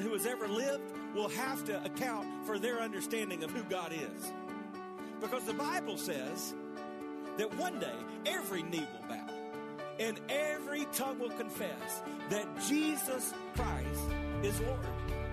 who has ever lived will have to account for their understanding of who God is. Because the Bible says that one day every knee will bow and every tongue will confess that Jesus Christ is Lord.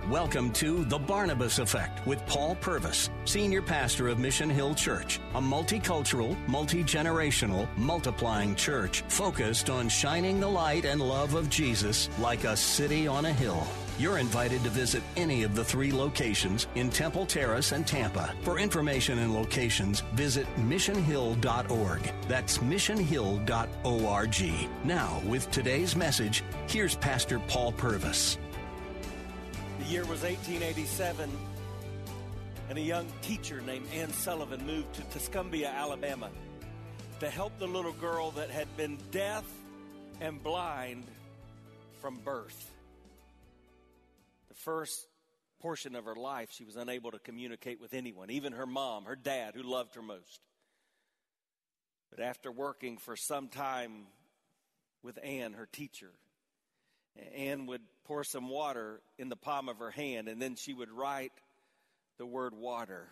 Welcome to The Barnabas Effect with Paul Purvis, Senior Pastor of Mission Hill Church, a multicultural, multi generational, multiplying church focused on shining the light and love of Jesus like a city on a hill. You're invited to visit any of the three locations in Temple Terrace and Tampa. For information and locations, visit missionhill.org. That's missionhill.org. Now, with today's message, here's Pastor Paul Purvis. The year was 1887, and a young teacher named Anne Sullivan moved to Tuscumbia, Alabama, to help the little girl that had been deaf and blind from birth. First portion of her life, she was unable to communicate with anyone, even her mom, her dad, who loved her most. But after working for some time with Anne, her teacher, Anne would pour some water in the palm of her hand, and then she would write the word water.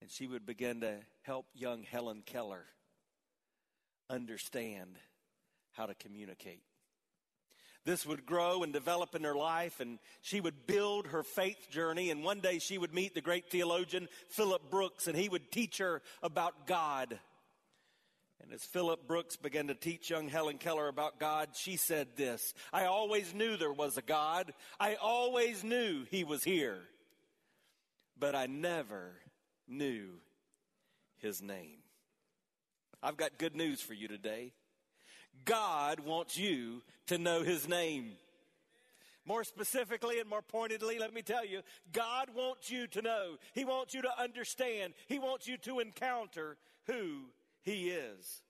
And she would begin to help young Helen Keller understand how to communicate. This would grow and develop in her life, and she would build her faith journey. And one day she would meet the great theologian Philip Brooks, and he would teach her about God. And as Philip Brooks began to teach young Helen Keller about God, she said this I always knew there was a God. I always knew he was here. But I never knew his name. I've got good news for you today. God wants you to know his name. More specifically and more pointedly, let me tell you, God wants you to know. He wants you to understand. He wants you to encounter who he is.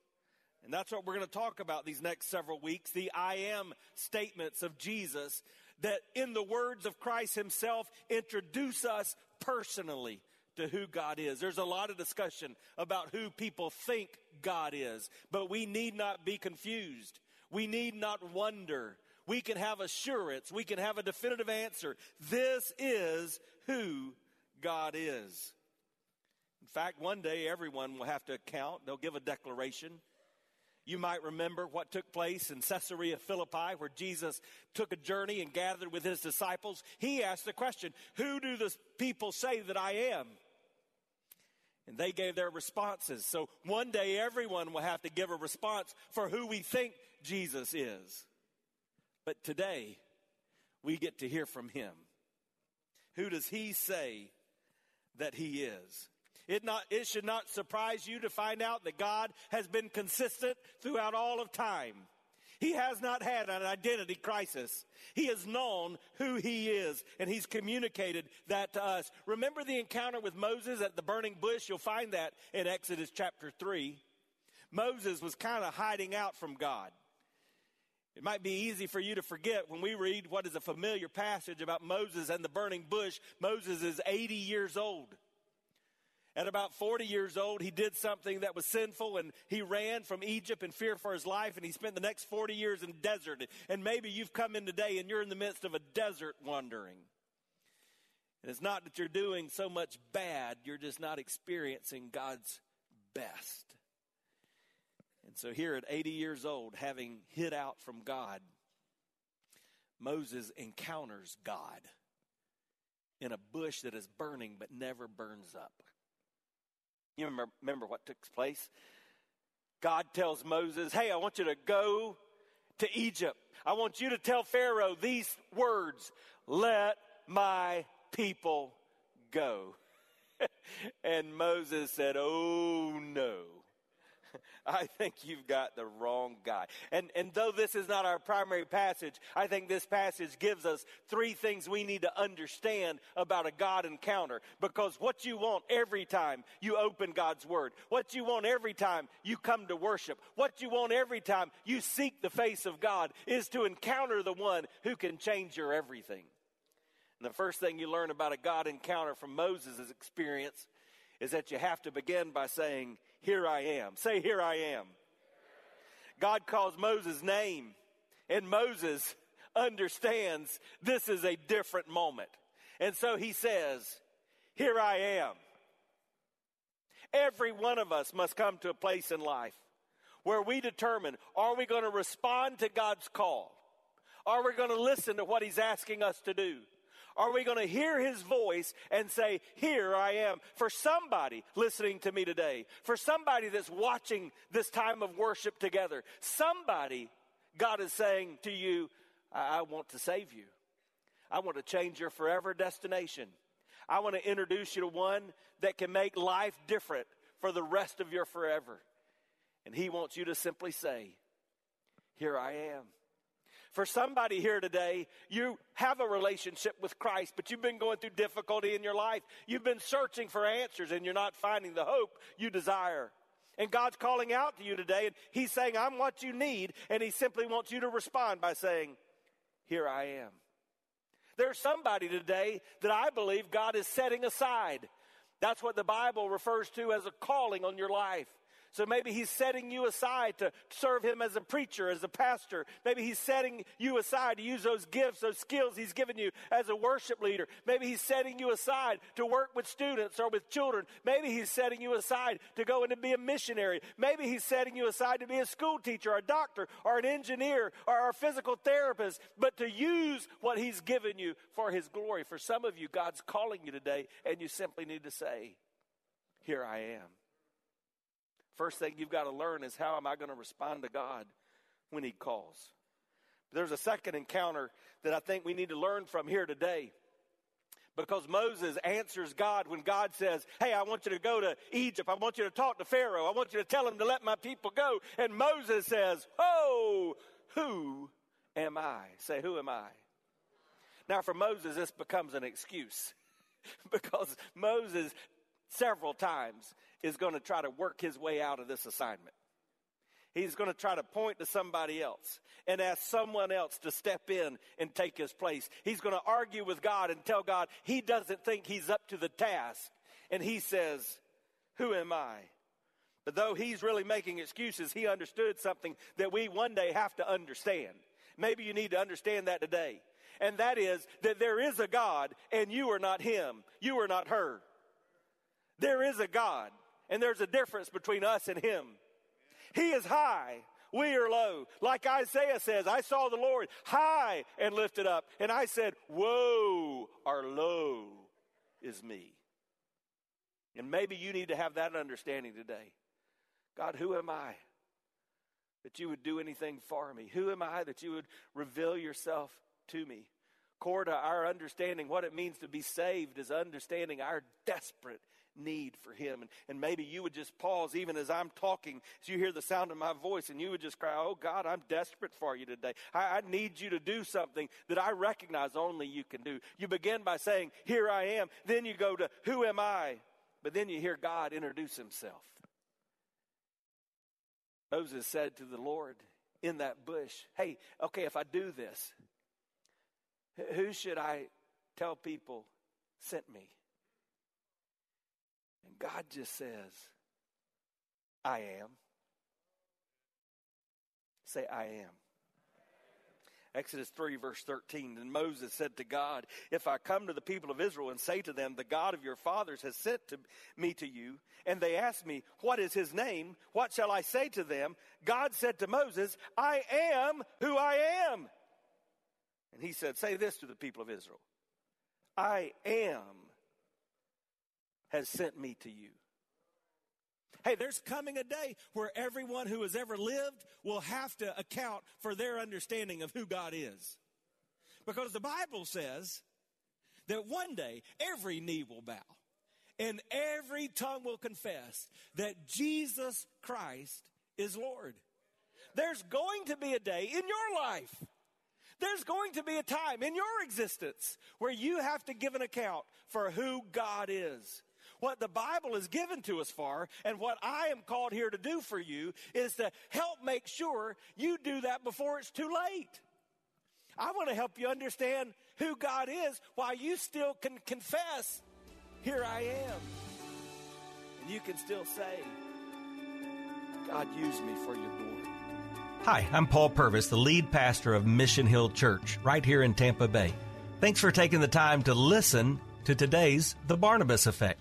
And that's what we're going to talk about these next several weeks the I am statements of Jesus that, in the words of Christ Himself, introduce us personally to who God is. There's a lot of discussion about who people think God is, but we need not be confused. We need not wonder. We can have assurance. We can have a definitive answer. This is who God is. In fact, one day everyone will have to account. They'll give a declaration. You might remember what took place in Caesarea Philippi, where Jesus took a journey and gathered with his disciples. He asked the question, Who do the people say that I am? And they gave their responses. So one day everyone will have to give a response for who we think Jesus is. But today, we get to hear from him. Who does he say that he is? It, not, it should not surprise you to find out that God has been consistent throughout all of time. He has not had an identity crisis. He has known who he is, and he's communicated that to us. Remember the encounter with Moses at the burning bush? You'll find that in Exodus chapter 3. Moses was kind of hiding out from God. It might be easy for you to forget when we read what is a familiar passage about Moses and the burning bush. Moses is 80 years old. At about 40 years old, he did something that was sinful and he ran from Egypt in fear for his life and he spent the next 40 years in desert. And maybe you've come in today and you're in the midst of a desert wandering. And it's not that you're doing so much bad, you're just not experiencing God's best. And so here at 80 years old, having hid out from God, Moses encounters God in a bush that is burning but never burns up. You remember, remember what took place? God tells Moses, Hey, I want you to go to Egypt. I want you to tell Pharaoh these words Let my people go. and Moses said, Oh no. I think you've got the wrong guy. And, and though this is not our primary passage, I think this passage gives us three things we need to understand about a God encounter. Because what you want every time you open God's Word, what you want every time you come to worship, what you want every time you seek the face of God is to encounter the one who can change your everything. And the first thing you learn about a God encounter from Moses' experience is that you have to begin by saying, Here I am. Say, Here I am. God calls Moses' name, and Moses understands this is a different moment. And so he says, Here I am. Every one of us must come to a place in life where we determine are we going to respond to God's call? Are we going to listen to what He's asking us to do? Are we going to hear his voice and say, Here I am? For somebody listening to me today, for somebody that's watching this time of worship together, somebody, God is saying to you, I, I want to save you. I want to change your forever destination. I want to introduce you to one that can make life different for the rest of your forever. And he wants you to simply say, Here I am. For somebody here today, you have a relationship with Christ, but you've been going through difficulty in your life. You've been searching for answers and you're not finding the hope you desire. And God's calling out to you today and He's saying, I'm what you need. And He simply wants you to respond by saying, Here I am. There's somebody today that I believe God is setting aside. That's what the Bible refers to as a calling on your life. So maybe he's setting you aside to serve him as a preacher, as a pastor. Maybe he's setting you aside to use those gifts, those skills he's given you as a worship leader. Maybe he's setting you aside to work with students or with children. Maybe he's setting you aside to go and to be a missionary. Maybe he's setting you aside to be a school teacher, or a doctor, or an engineer, or a physical therapist, but to use what he's given you for his glory. For some of you, God's calling you today, and you simply need to say, Here I am. First thing you've got to learn is how am I going to respond to God when He calls? There's a second encounter that I think we need to learn from here today. Because Moses answers God when God says, Hey, I want you to go to Egypt. I want you to talk to Pharaoh. I want you to tell him to let my people go. And Moses says, Oh, who am I? Say, Who am I? Now, for Moses, this becomes an excuse because Moses several times is going to try to work his way out of this assignment. He's going to try to point to somebody else and ask someone else to step in and take his place. He's going to argue with God and tell God he doesn't think he's up to the task. And he says, Who am I? But though he's really making excuses, he understood something that we one day have to understand. Maybe you need to understand that today. And that is that there is a God and you are not him. You are not her. There is a God, and there's a difference between us and Him. He is high, we are low. Like Isaiah says, I saw the Lord high and lifted up, and I said, Woe or low is me. And maybe you need to have that understanding today. God, who am I that you would do anything for me? Who am I that you would reveal yourself to me? Core to our understanding what it means to be saved is understanding our desperate need for him. And, and maybe you would just pause even as I'm talking, as you hear the sound of my voice, and you would just cry, Oh God, I'm desperate for you today. I, I need you to do something that I recognize only you can do. You begin by saying, Here I am. Then you go to, Who am I? But then you hear God introduce himself. Moses said to the Lord in that bush, Hey, okay, if I do this, who should I tell people sent me? God just says, I am. Say, I am. Exodus 3, verse 13. And Moses said to God, If I come to the people of Israel and say to them, The God of your fathers has sent to me to you, and they ask me, What is his name? What shall I say to them? God said to Moses, I am who I am. And he said, Say this to the people of Israel I am has sent me to you. Hey, there's coming a day where everyone who has ever lived will have to account for their understanding of who God is. Because the Bible says that one day every knee will bow, and every tongue will confess that Jesus Christ is Lord. There's going to be a day in your life, there's going to be a time in your existence where you have to give an account for who God is. What the Bible is given to us for, and what I am called here to do for you, is to help make sure you do that before it's too late. I want to help you understand who God is while you still can confess, Here I am. And you can still say, God, use me for your glory. Hi, I'm Paul Purvis, the lead pastor of Mission Hill Church right here in Tampa Bay. Thanks for taking the time to listen to today's The Barnabas Effect.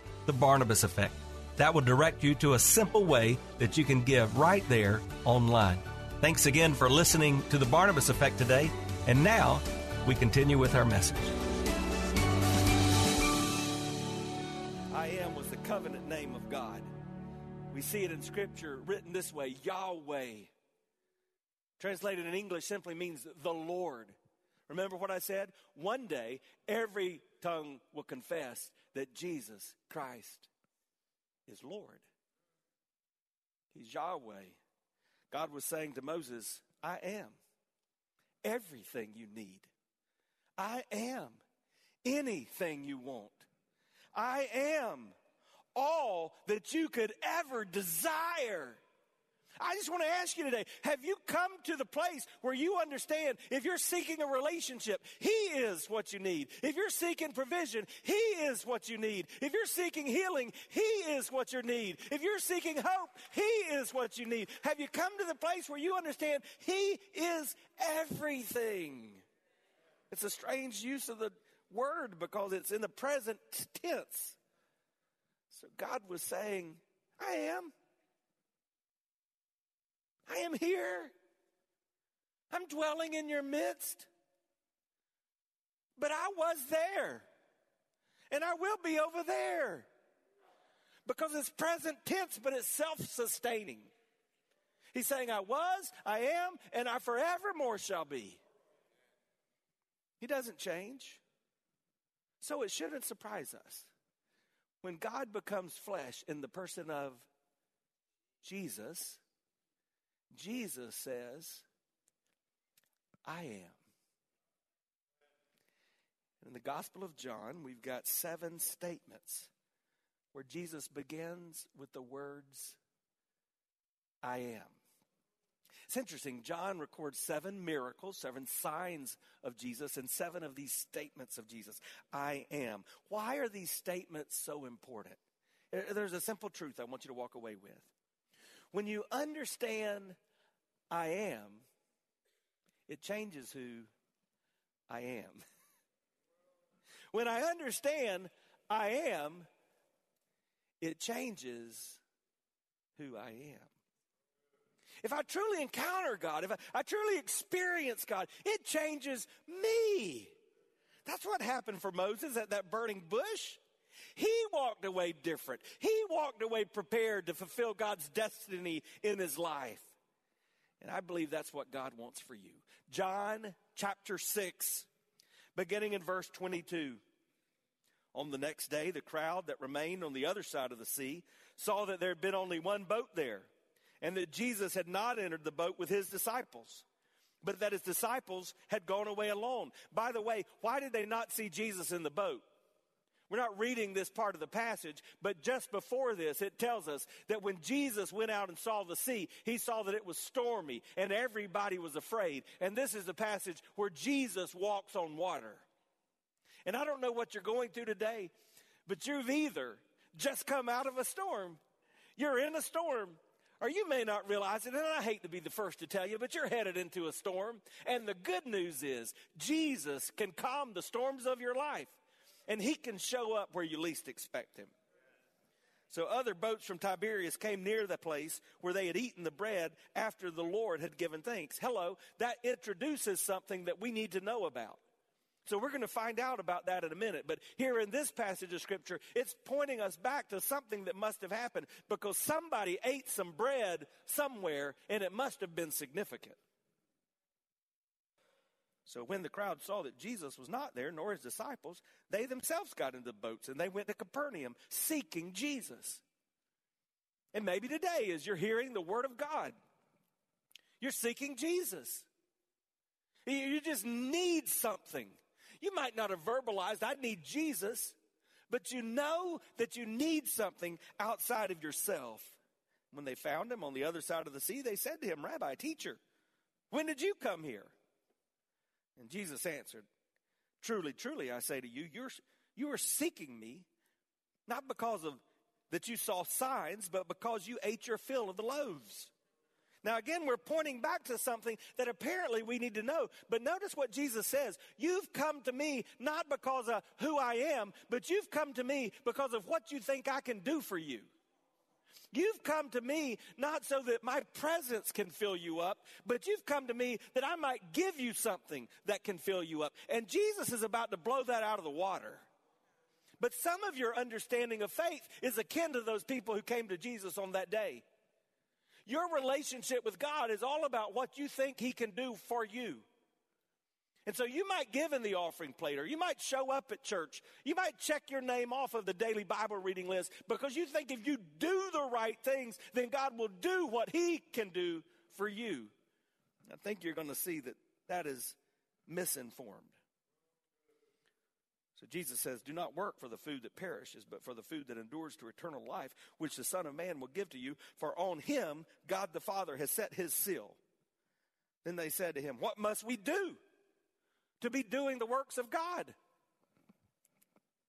The Barnabas Effect. That will direct you to a simple way that you can give right there online. Thanks again for listening to The Barnabas Effect today. And now we continue with our message. I am was the covenant name of God. We see it in Scripture written this way Yahweh. Translated in English simply means the Lord. Remember what I said? One day, every tongue will confess that Jesus Christ is Lord. He's Yahweh. God was saying to Moses, I am everything you need. I am anything you want. I am all that you could ever desire. I just want to ask you today have you come to the place where you understand if you're seeking a relationship, He is what you need. If you're seeking provision, He is what you need. If you're seeking healing, He is what you need. If you're seeking hope, He is what you need. Have you come to the place where you understand He is everything? It's a strange use of the word because it's in the present tense. So God was saying, I am. I am here. I'm dwelling in your midst. But I was there. And I will be over there. Because it's present tense, but it's self sustaining. He's saying, I was, I am, and I forevermore shall be. He doesn't change. So it shouldn't surprise us when God becomes flesh in the person of Jesus, Jesus says, I am. In the Gospel of John, we've got seven statements where Jesus begins with the words, I am. It's interesting. John records seven miracles, seven signs of Jesus, and seven of these statements of Jesus. I am. Why are these statements so important? There's a simple truth I want you to walk away with. When you understand I am, it changes who I am. When I understand I am, it changes who I am. If I truly encounter God, if I, I truly experience God, it changes me. That's what happened for Moses at that burning bush. He walked away different. He walked away prepared to fulfill God's destiny in his life. And I believe that's what God wants for you. John chapter 6, beginning in verse 22. On the next day, the crowd that remained on the other side of the sea saw that there had been only one boat there and that Jesus had not entered the boat with his disciples, but that his disciples had gone away alone. By the way, why did they not see Jesus in the boat? We're not reading this part of the passage, but just before this, it tells us that when Jesus went out and saw the sea, he saw that it was stormy and everybody was afraid. And this is the passage where Jesus walks on water. And I don't know what you're going through today, but you've either just come out of a storm, you're in a storm, or you may not realize it, and I hate to be the first to tell you, but you're headed into a storm. And the good news is, Jesus can calm the storms of your life, and He can show up where you least expect Him. So other boats from Tiberias came near the place where they had eaten the bread after the Lord had given thanks. Hello, that introduces something that we need to know about. So we're going to find out about that in a minute. But here in this passage of scripture, it's pointing us back to something that must have happened because somebody ate some bread somewhere and it must have been significant. So when the crowd saw that Jesus was not there, nor his disciples, they themselves got into the boats and they went to Capernaum seeking Jesus. And maybe today, as you're hearing the word of God, you're seeking Jesus. You just need something. You might not have verbalized, I need Jesus, but you know that you need something outside of yourself. When they found him on the other side of the sea, they said to him, Rabbi, teacher, when did you come here? Jesus answered, Truly, truly, I say to you, you're, you are seeking me, not because of that you saw signs, but because you ate your fill of the loaves. Now, again, we're pointing back to something that apparently we need to know. But notice what Jesus says. You've come to me not because of who I am, but you've come to me because of what you think I can do for you. You've come to me not so that my presence can fill you up, but you've come to me that I might give you something that can fill you up. And Jesus is about to blow that out of the water. But some of your understanding of faith is akin to those people who came to Jesus on that day. Your relationship with God is all about what you think He can do for you. And so you might give in the offering plate or you might show up at church. You might check your name off of the daily Bible reading list because you think if you do the right things, then God will do what He can do for you. I think you're going to see that that is misinformed. So Jesus says, Do not work for the food that perishes, but for the food that endures to eternal life, which the Son of Man will give to you, for on him God the Father has set his seal. Then they said to him, What must we do? To be doing the works of God.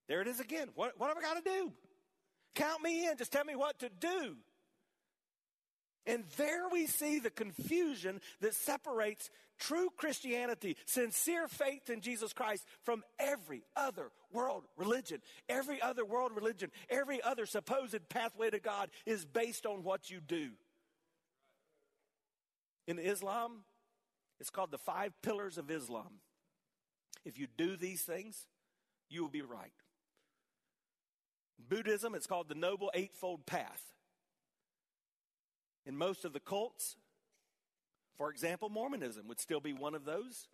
There it is again. What, what have I got to do? Count me in. Just tell me what to do. And there we see the confusion that separates true Christianity, sincere faith in Jesus Christ, from every other world religion. Every other world religion, every other supposed pathway to God is based on what you do. In Islam, it's called the five pillars of Islam. If you do these things, you will be right. Buddhism, it's called the Noble Eightfold Path. In most of the cults, for example, Mormonism would still be one of those.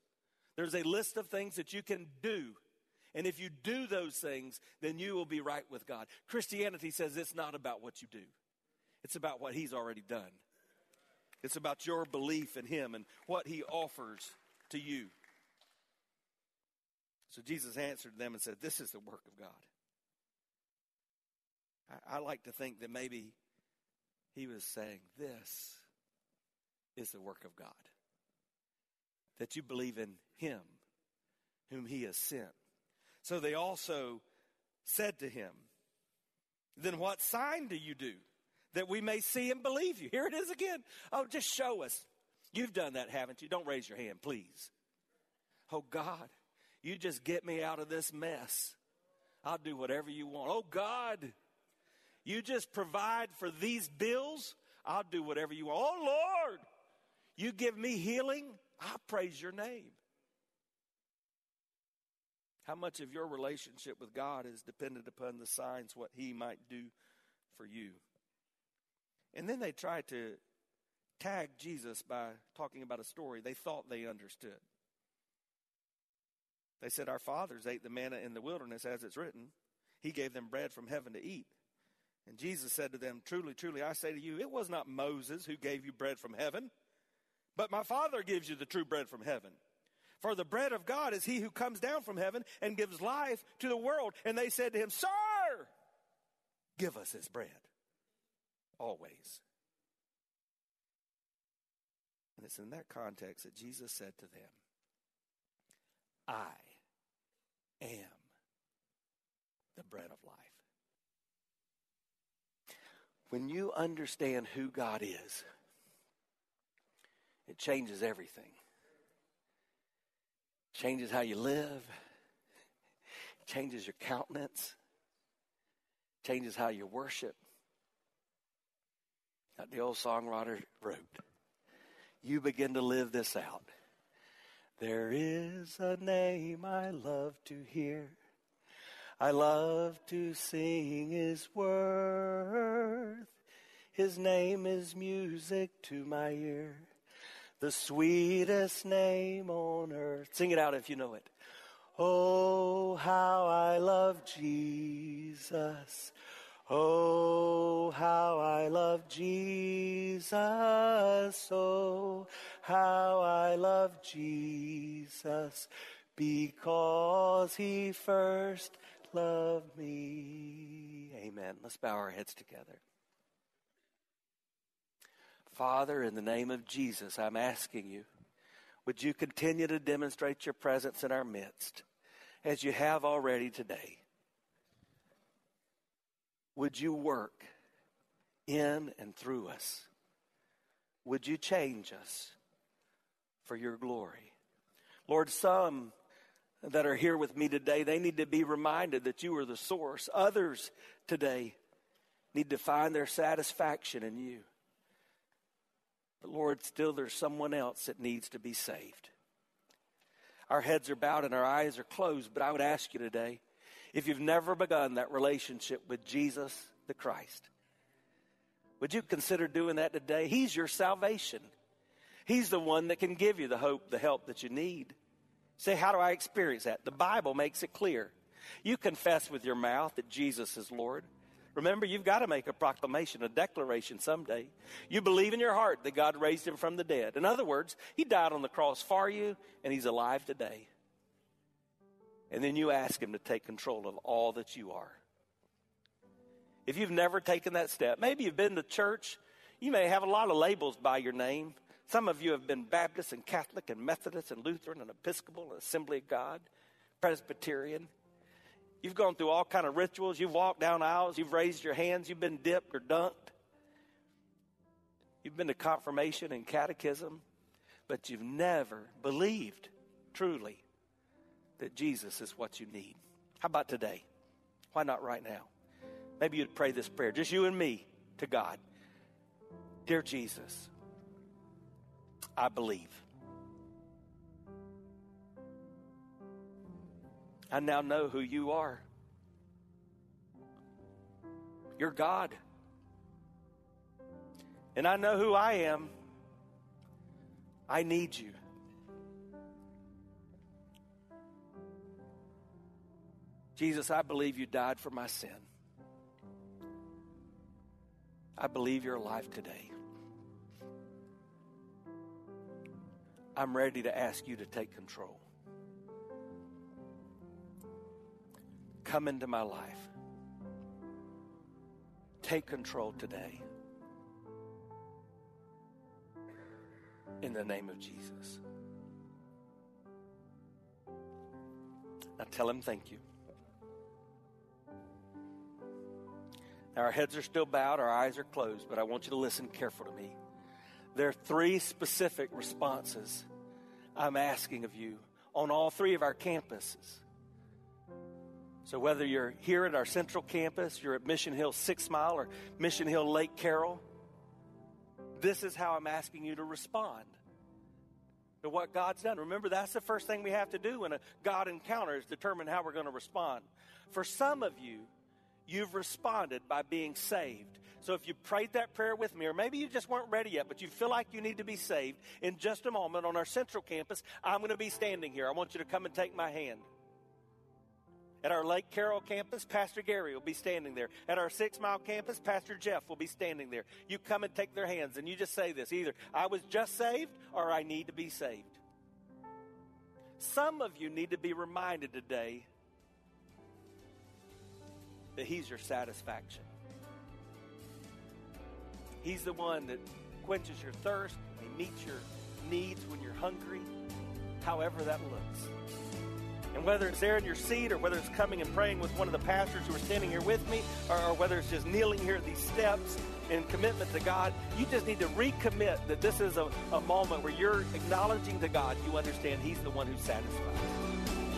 There's a list of things that you can do. And if you do those things, then you will be right with God. Christianity says it's not about what you do, it's about what He's already done. It's about your belief in Him and what He offers to you. So Jesus answered them and said, This is the work of God. I, I like to think that maybe he was saying, This is the work of God. That you believe in him whom he has sent. So they also said to him, Then what sign do you do that we may see and believe you? Here it is again. Oh, just show us. You've done that, haven't you? Don't raise your hand, please. Oh, God, you just get me out of this mess. I'll do whatever you want. Oh, God, you just provide for these bills. I'll do whatever you want. Oh, Lord, you give me healing. I praise your name. How much of your relationship with God is dependent upon the signs, what He might do for you? And then they tried to tag Jesus by talking about a story they thought they understood. They said, Our fathers ate the manna in the wilderness, as it's written. He gave them bread from heaven to eat. And Jesus said to them, Truly, truly, I say to you, it was not Moses who gave you bread from heaven, but my Father gives you the true bread from heaven. For the bread of God is he who comes down from heaven and gives life to the world. And they said to him, Sir, give us his bread. Always. And it's in that context that Jesus said to them, I am the bread of life. When you understand who God is, it changes everything. Changes how you live, changes your countenance, changes how you worship, that the old songwriter wrote. You begin to live this out. There is a name I love to hear. I love to sing his worth. His name is music to my ear. The sweetest name on earth. Sing it out if you know it. Oh, how I love Jesus. Oh, how I love Jesus. Oh, how I love Jesus because he first loved me. Amen. Let's bow our heads together. Father, in the name of Jesus, I'm asking you, would you continue to demonstrate your presence in our midst as you have already today? Would you work in and through us? Would you change us for your glory? Lord, some that are here with me today, they need to be reminded that you are the source. Others today need to find their satisfaction in you. But Lord, still there's someone else that needs to be saved. Our heads are bowed and our eyes are closed, but I would ask you today if you've never begun that relationship with Jesus the Christ. Would you consider doing that today? He's your salvation. He's the one that can give you the hope, the help that you need. Say, how do I experience that? The Bible makes it clear. You confess with your mouth that Jesus is Lord. Remember, you've got to make a proclamation, a declaration someday. You believe in your heart that God raised him from the dead. In other words, he died on the cross for you, and he's alive today. And then you ask Him to take control of all that you are. If you've never taken that step, maybe you've been to church, you may have a lot of labels by your name. Some of you have been Baptist and Catholic and Methodist and Lutheran and Episcopal and Assembly of God, Presbyterian. You've gone through all kind of rituals. You've walked down aisles. You've raised your hands. You've been dipped or dunked. You've been to confirmation and catechism, but you've never believed truly that Jesus is what you need. How about today? Why not right now? Maybe you'd pray this prayer, just you and me, to God. Dear Jesus, I believe. I now know who you are. You're God. And I know who I am. I need you. Jesus, I believe you died for my sin. I believe you're alive today. I'm ready to ask you to take control. Come into my life. Take control today. In the name of Jesus. Now tell him thank you. Now, Our heads are still bowed, our eyes are closed, but I want you to listen carefully to me. There are three specific responses I'm asking of you on all three of our campuses. So, whether you're here at our central campus, you're at Mission Hill Six Mile, or Mission Hill Lake Carroll, this is how I'm asking you to respond to what God's done. Remember, that's the first thing we have to do when a God encounter is determine how we're going to respond. For some of you, you've responded by being saved. So if you prayed that prayer with me, or maybe you just weren't ready yet, but you feel like you need to be saved, in just a moment on our central campus, I'm going to be standing here. I want you to come and take my hand. At our Lake Carroll campus, Pastor Gary will be standing there. At our Six Mile campus, Pastor Jeff will be standing there. You come and take their hands, and you just say this either I was just saved, or I need to be saved. Some of you need to be reminded today that He's your satisfaction. He's the one that quenches your thirst, He meets your needs when you're hungry, however that looks. And whether it's there in your seat or whether it's coming and praying with one of the pastors who are standing here with me, or, or whether it's just kneeling here at these steps in commitment to God, you just need to recommit that this is a, a moment where you're acknowledging to God you understand He's the one who satisfies.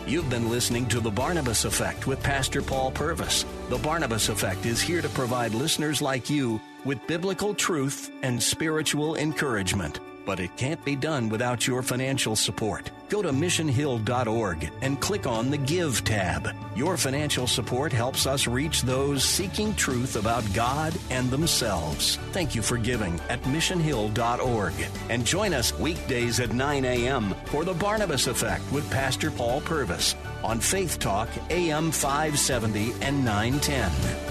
You've been listening to The Barnabas Effect with Pastor Paul Purvis. The Barnabas Effect is here to provide listeners like you with biblical truth and spiritual encouragement but it can't be done without your financial support. Go to missionhill.org and click on the Give tab. Your financial support helps us reach those seeking truth about God and themselves. Thank you for giving at missionhill.org. And join us weekdays at 9 a.m. for the Barnabas Effect with Pastor Paul Purvis on Faith Talk AM 570 and 910.